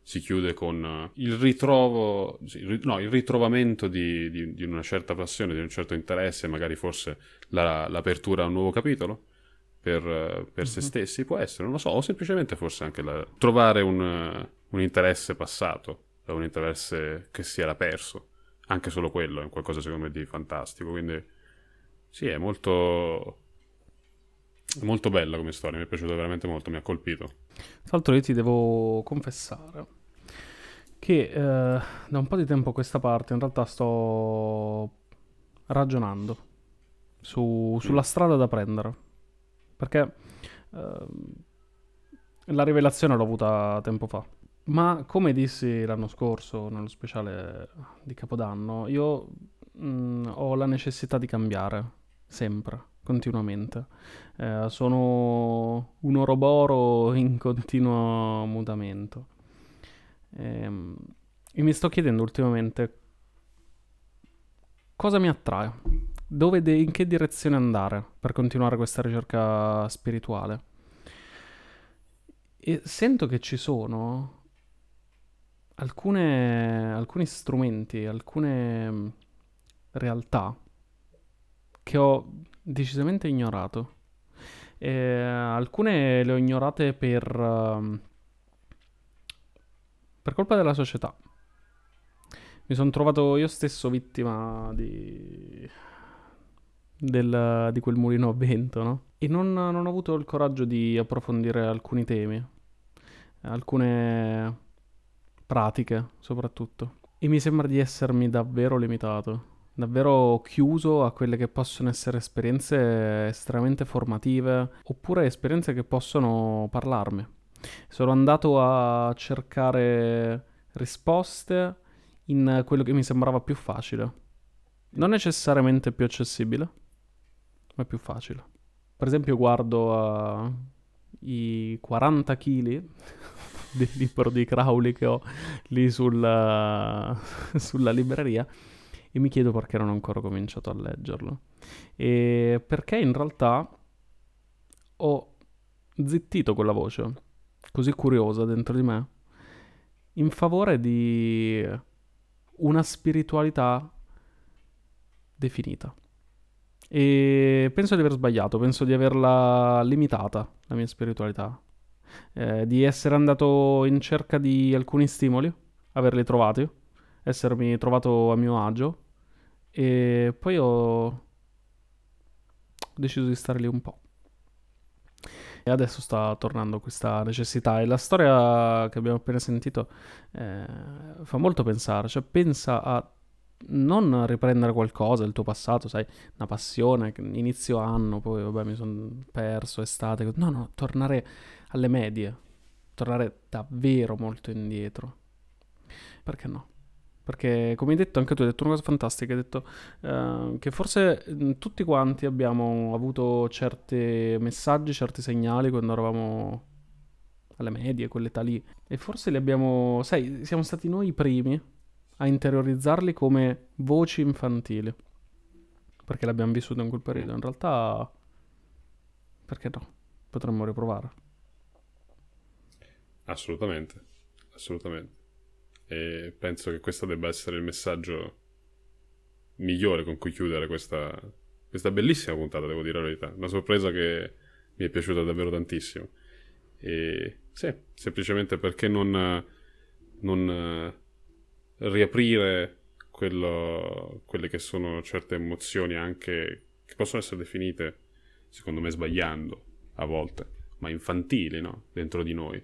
si chiude con il ritrovo, no, il ritrovamento di, di, di, una certa passione, di un certo interesse, magari forse la, l'apertura a un nuovo capitolo per, per uh-huh. se stessi, può essere, non lo so, o semplicemente forse anche la, trovare un, un, interesse passato, un interesse che si era perso, anche solo quello è qualcosa secondo me di fantastico, quindi sì, è molto... Molto bella come storia, mi è piaciuta veramente molto, mi ha colpito. Tra l'altro io ti devo confessare che eh, da un po' di tempo a questa parte in realtà sto ragionando su, sulla mm. strada da prendere perché uh, la rivelazione l'ho avuta tempo fa. Ma come dissi l'anno scorso, nello speciale di Capodanno, io mh, mm, ho la necessità di cambiare, sempre, continuamente. Eh, sono un oroboro in continuo mutamento. E, ehm, e mi sto chiedendo ultimamente cosa mi attrae dove de- in che direzione andare per continuare questa ricerca spirituale. E sento che ci sono alcune, alcuni strumenti, alcune realtà che ho decisamente ignorato. E alcune le ho ignorate per, uh, per colpa della società. Mi sono trovato io stesso vittima di del, di quel mulino a vento, no? E non, non, ho avuto il coraggio di approfondire alcuni temi, alcune pratiche soprattutto. E mi sembra di essermi davvero limitato, davvero chiuso a quelle che possono essere esperienze estremamente formative oppure esperienze che possono parlarmi. Sono andato a cercare risposte in quello che mi sembrava più facile. Non necessariamente più accessibile, ma più facile. Per esempio guardo uh, i 40 kg del libro di Crowley che ho lì sulla, sulla libreria e mi chiedo perché non ho ancora cominciato a leggerlo. E perché in realtà ho zittito quella voce così curiosa dentro di me in favore di una spiritualità definita. E penso di aver sbagliato, penso di averla limitata, la mia spiritualità. Eh, di essere andato in cerca di alcuni stimoli, averli trovati, essermi trovato a mio agio e poi ho... deciso di stare lì un po'. E adesso sta tornando questa necessità. E la storia che abbiamo appena sentito eh, fa molto pensare. Cioè, pensa a non riprendere qualcosa, il tuo passato, sai, una passione, inizio anno, poi vabbè mi sono perso, estate. No, no, tornare alle medie. Tornare davvero molto indietro. Perché no? Perché, come hai detto, anche tu hai detto una cosa fantastica. Hai detto uh, che forse mh, tutti quanti abbiamo avuto certi messaggi, certi segnali quando eravamo alle medie, quell'età lì. E forse li abbiamo, sai, siamo stati noi i primi a interiorizzarli come voci infantili. Perché l'abbiamo vissuto in quel periodo. In realtà, perché no? Potremmo riprovare. Assolutamente, assolutamente. E penso che questo debba essere il messaggio migliore con cui chiudere questa, questa bellissima puntata, devo dire la verità. Una sorpresa che mi è piaciuta davvero tantissimo. E sì, semplicemente perché non, non riaprire quello, quelle che sono certe emozioni anche che possono essere definite, secondo me, sbagliando a volte, ma infantili, no? Dentro di noi.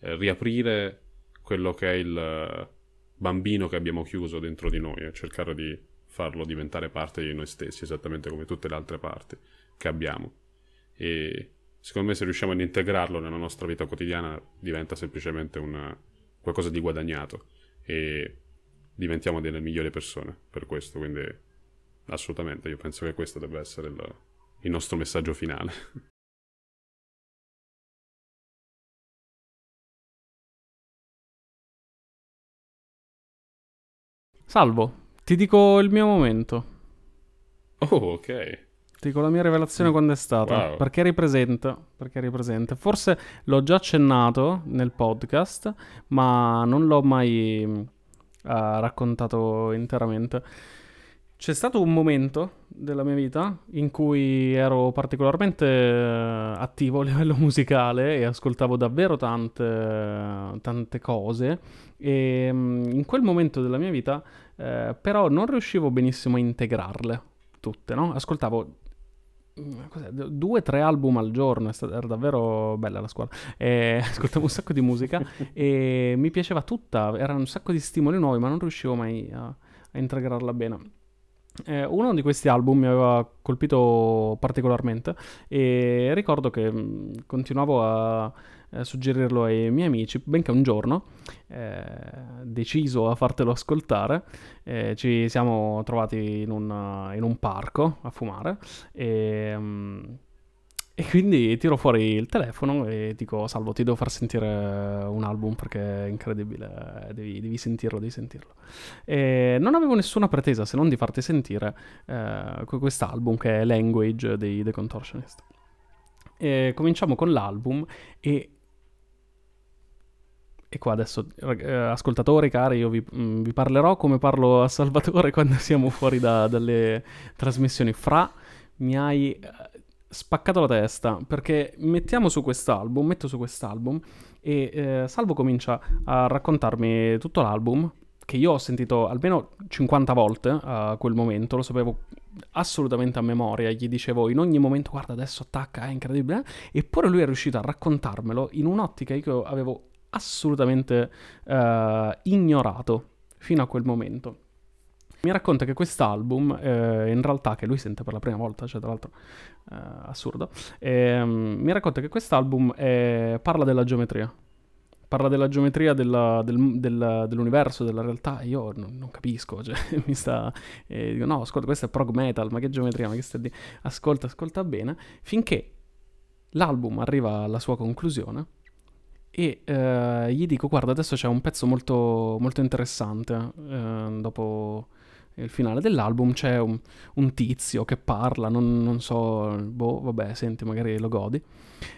Eh, riaprire quello che è il bambino che abbiamo chiuso dentro di noi e cercare di farlo diventare parte di noi stessi, esattamente come tutte le altre parti che abbiamo. E secondo me se riusciamo ad integrarlo nella nostra vita quotidiana diventa semplicemente una, qualcosa di guadagnato e diventiamo delle migliori persone per questo, quindi assolutamente io penso che questo debba essere il, il nostro messaggio finale. Salvo, ti dico il mio momento. Oh, ok. Ti dico la mia rivelazione quando è stata. Wow. Perché eri presente. Perché eri presente. Forse l'ho già accennato nel podcast, ma non l'ho mai uh, raccontato interamente. C'è stato un momento della mia vita in cui ero particolarmente uh, attivo a livello musicale e ascoltavo davvero tante, tante cose e um, in quel momento della mia vita uh, però non riuscivo benissimo a integrarle tutte, no? Ascoltavo cos'è, due o tre album al giorno, era davvero bella la scuola. E ascoltavo un sacco di musica e mi piaceva tutta, erano un sacco di stimoli nuovi, ma non riuscivo mai a, a integrarla bene. Eh, uno di questi album mi aveva colpito particolarmente e ricordo che mh, continuavo a suggerirlo ai miei amici, benché un giorno, eh, deciso a fartelo ascoltare, eh, ci siamo trovati in un, in un, parco a fumare e... Mh, e quindi tiro fuori il telefono e dico: Salvo, ti devo far sentire un album perché è incredibile, devi, devi sentirlo, devi sentirlo. E non avevo nessuna pretesa se non di farti sentire eh, quest'album che è Language dei The Contortionist. E cominciamo con l'album e e qua adesso, eh, ascoltatori cari, io vi, mm, vi, parlerò come parlo a Salvatore quando siamo fuori da, dalle trasmissioni. Fra, mi hai eh, spaccato la testa perché mettiamo su quest'album, metto su quest'album e eh, Salvo comincia a raccontarmi tutto l'album che io ho sentito almeno 50 volte a quel momento, lo sapevo assolutamente a memoria, gli dicevo in ogni momento guarda adesso attacca, è incredibile, eppure lui è riuscito a raccontarmelo in un'ottica che io avevo assolutamente uh, ignorato fino a quel momento. Mi racconta che quest'album, eh, in realtà, che lui sente per la prima volta, cioè tra l'altro eh, assurdo, eh, mi racconta che quest'album parla della geometria. Parla della geometria della, del, del, dell'universo, della realtà. Io non, non capisco, cioè, mi sta... dico, no, ascolta, questo è prog metal, ma che geometria, ma che sta di... Ascolta, ascolta bene, finché l'album arriva alla sua conclusione e eh, gli dico guarda adesso c'è un pezzo molto, molto interessante eh, dopo il finale dell'album c'è un, un tizio che parla non, non, so boh vabbè senti magari lo godi.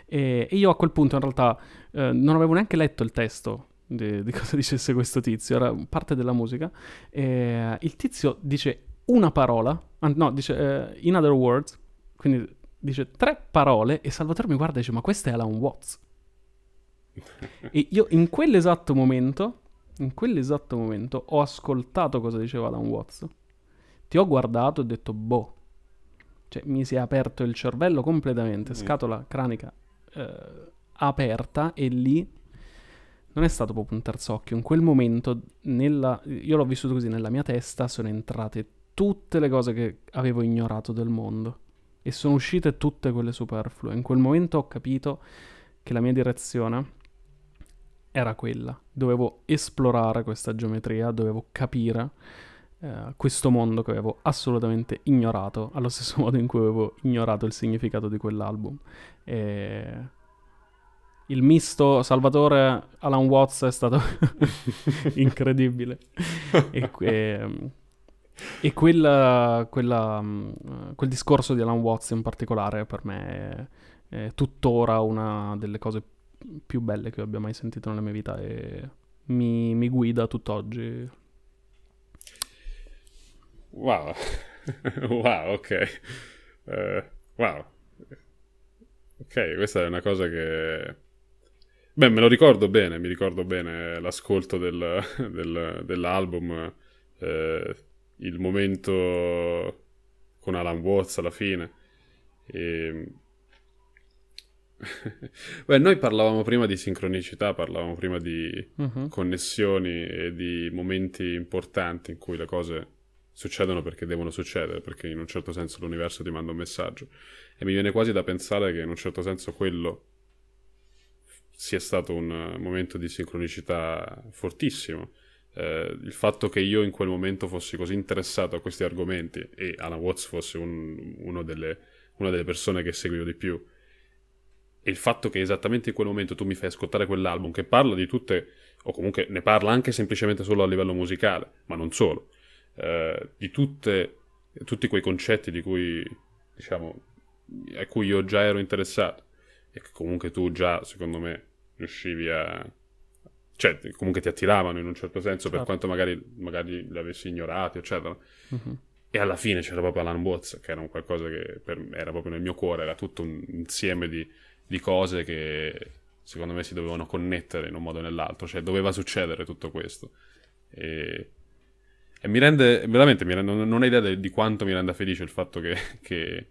E, e io a quel punto in realtà eh, non avevo neanche letto il testo di, di, cosa dicesse questo tizio era parte della musica e il tizio dice una parola no dice eh, in other words quindi dice tre parole e Salvatore mi guarda e dice ma questa è Alan Watts? E io in quell'esatto momento, in quell'esatto momento ho ascoltato cosa diceva Alan Watts, ti ho guardato e ho detto, boh, cioè mi si è aperto il cervello completamente, Mm. scatola cranica eh, aperta e lì non è stato proprio un terzo occhio. In quel momento, nella- io l'ho vissuto così, nella mia testa sono entrate tutte le cose che avevo ignorato del mondo e sono uscite tutte quelle superflue. In quel momento ho capito che la mia direzione era quella. Dovevo esplorare questa geometria, dovevo capire eh, questo mondo che avevo assolutamente ignorato, allo stesso modo in cui avevo ignorato il significato di quell'album. E... Il misto Salvatore Alan Watts è stato incredibile. e, que- e quella- quella, mm, quel discorso di Alan Watts in particolare per me è, è tuttora una delle cose più belle che abbia mai sentito nella mia vita e mi, mi guida tutt'oggi. Wow. wow, ok. Eh, wow. Ok, questa è una cosa che... Beh, me lo ricordo bene, mi ricordo bene l'ascolto del- del- dell'album, eh, il momento con Alan Watts alla fine. E... Beh, noi parlavamo prima di sincronicità, parlavamo prima di Mhm. connessioni e di momenti importanti in cui le cose succedono perché devono succedere, perché in un certo senso l'universo ti manda un messaggio. E mi viene quasi da pensare che in un certo senso quello sia stato un momento di sincronicità fortissimo. Eh, il fatto che io in quel momento fossi così interessato a questi argomenti e Alan Watts fosse un- uno delle- una delle persone che seguivo di più e il fatto che esattamente in quel momento tu mi fai ascoltare quell'album che parla di tutte, o comunque ne parla anche semplicemente solo a livello musicale, ma non solo, eh, di tutte, tutti quei concetti di cui, diciamo, a cui io già ero interessato e che comunque tu già, secondo me, riuscivi a... cioè, comunque ti attiravano in un certo senso, per Certo. quanto magari, magari li avessi ignorati, eccetera. Mhm. E alla fine c'era proprio Alan Watts, che era un qualcosa che per era proprio nel mio cuore, era tutto un insieme di, di cose che secondo me si dovevano connettere in un modo o nell'altro, cioè doveva succedere tutto questo. E, e mi rende, veramente, mi rende- non, hai idea de- di quanto mi renda felice il fatto che, che-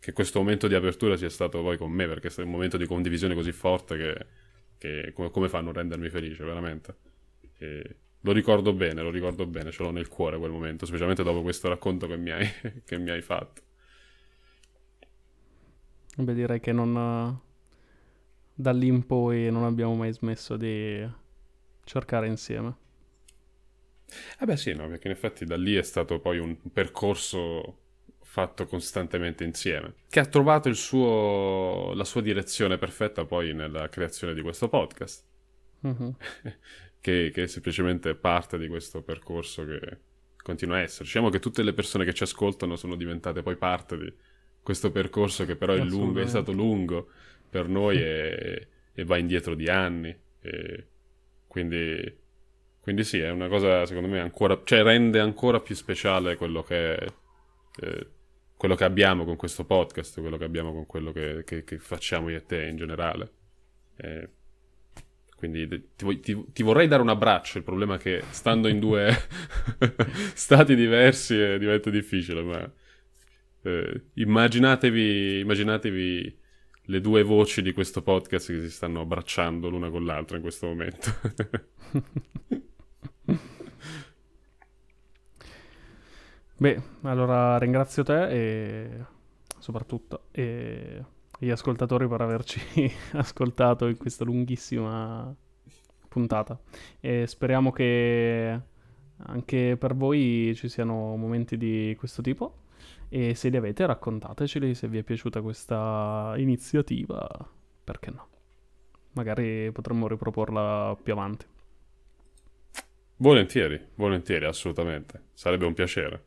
che questo momento di apertura sia stato poi con me, perché è un momento di condivisione così forte che, che come, come fa a non rendermi felice, veramente. E lo ricordo bene, lo ricordo bene, ce l'ho nel cuore quel momento, specialmente dopo questo racconto che mi hai, mi hai fatto. Beh, direi che non... Da lì in poi non abbiamo mai smesso di cercare insieme. Eh beh sì, no, perché in effetti da lì è stato poi un percorso fatto costantemente insieme, che ha trovato il suo, la sua direzione perfetta poi nella creazione di questo podcast, Mhm. che, che è semplicemente parte di questo percorso che continua a essere. Diciamo che tutte le persone che ci ascoltano sono diventate poi parte di questo percorso che però è lungo, è stato lungo per noi e, e va indietro di anni. Quindi, quindi sì, è una cosa secondo me ancora, cioè rende ancora più speciale quello che è, eh, quello che abbiamo con questo podcast, quello che abbiamo con quello che, che- che facciamo io e te in generale. Eh, quindi ti, ti- ti vorrei dare un abbraccio, il problema è che stando in due stati diversi eh, diventa difficile, ma eh, immaginatevi, immaginatevi le due voci di questo podcast che si stanno abbracciando l'una con l'altra in questo momento. Beh, allora ringrazio te e soprattutto e gli ascoltatori per averci ascoltato in questa lunghissima puntata. E speriamo che anche per voi ci siano momenti di questo tipo. E se li avete, raccontateceli se vi è piaciuta questa iniziativa. Perché no? Magari potremmo riproporla più avanti. volentieri, volentieri, assolutamente. Sarebbe un piacere.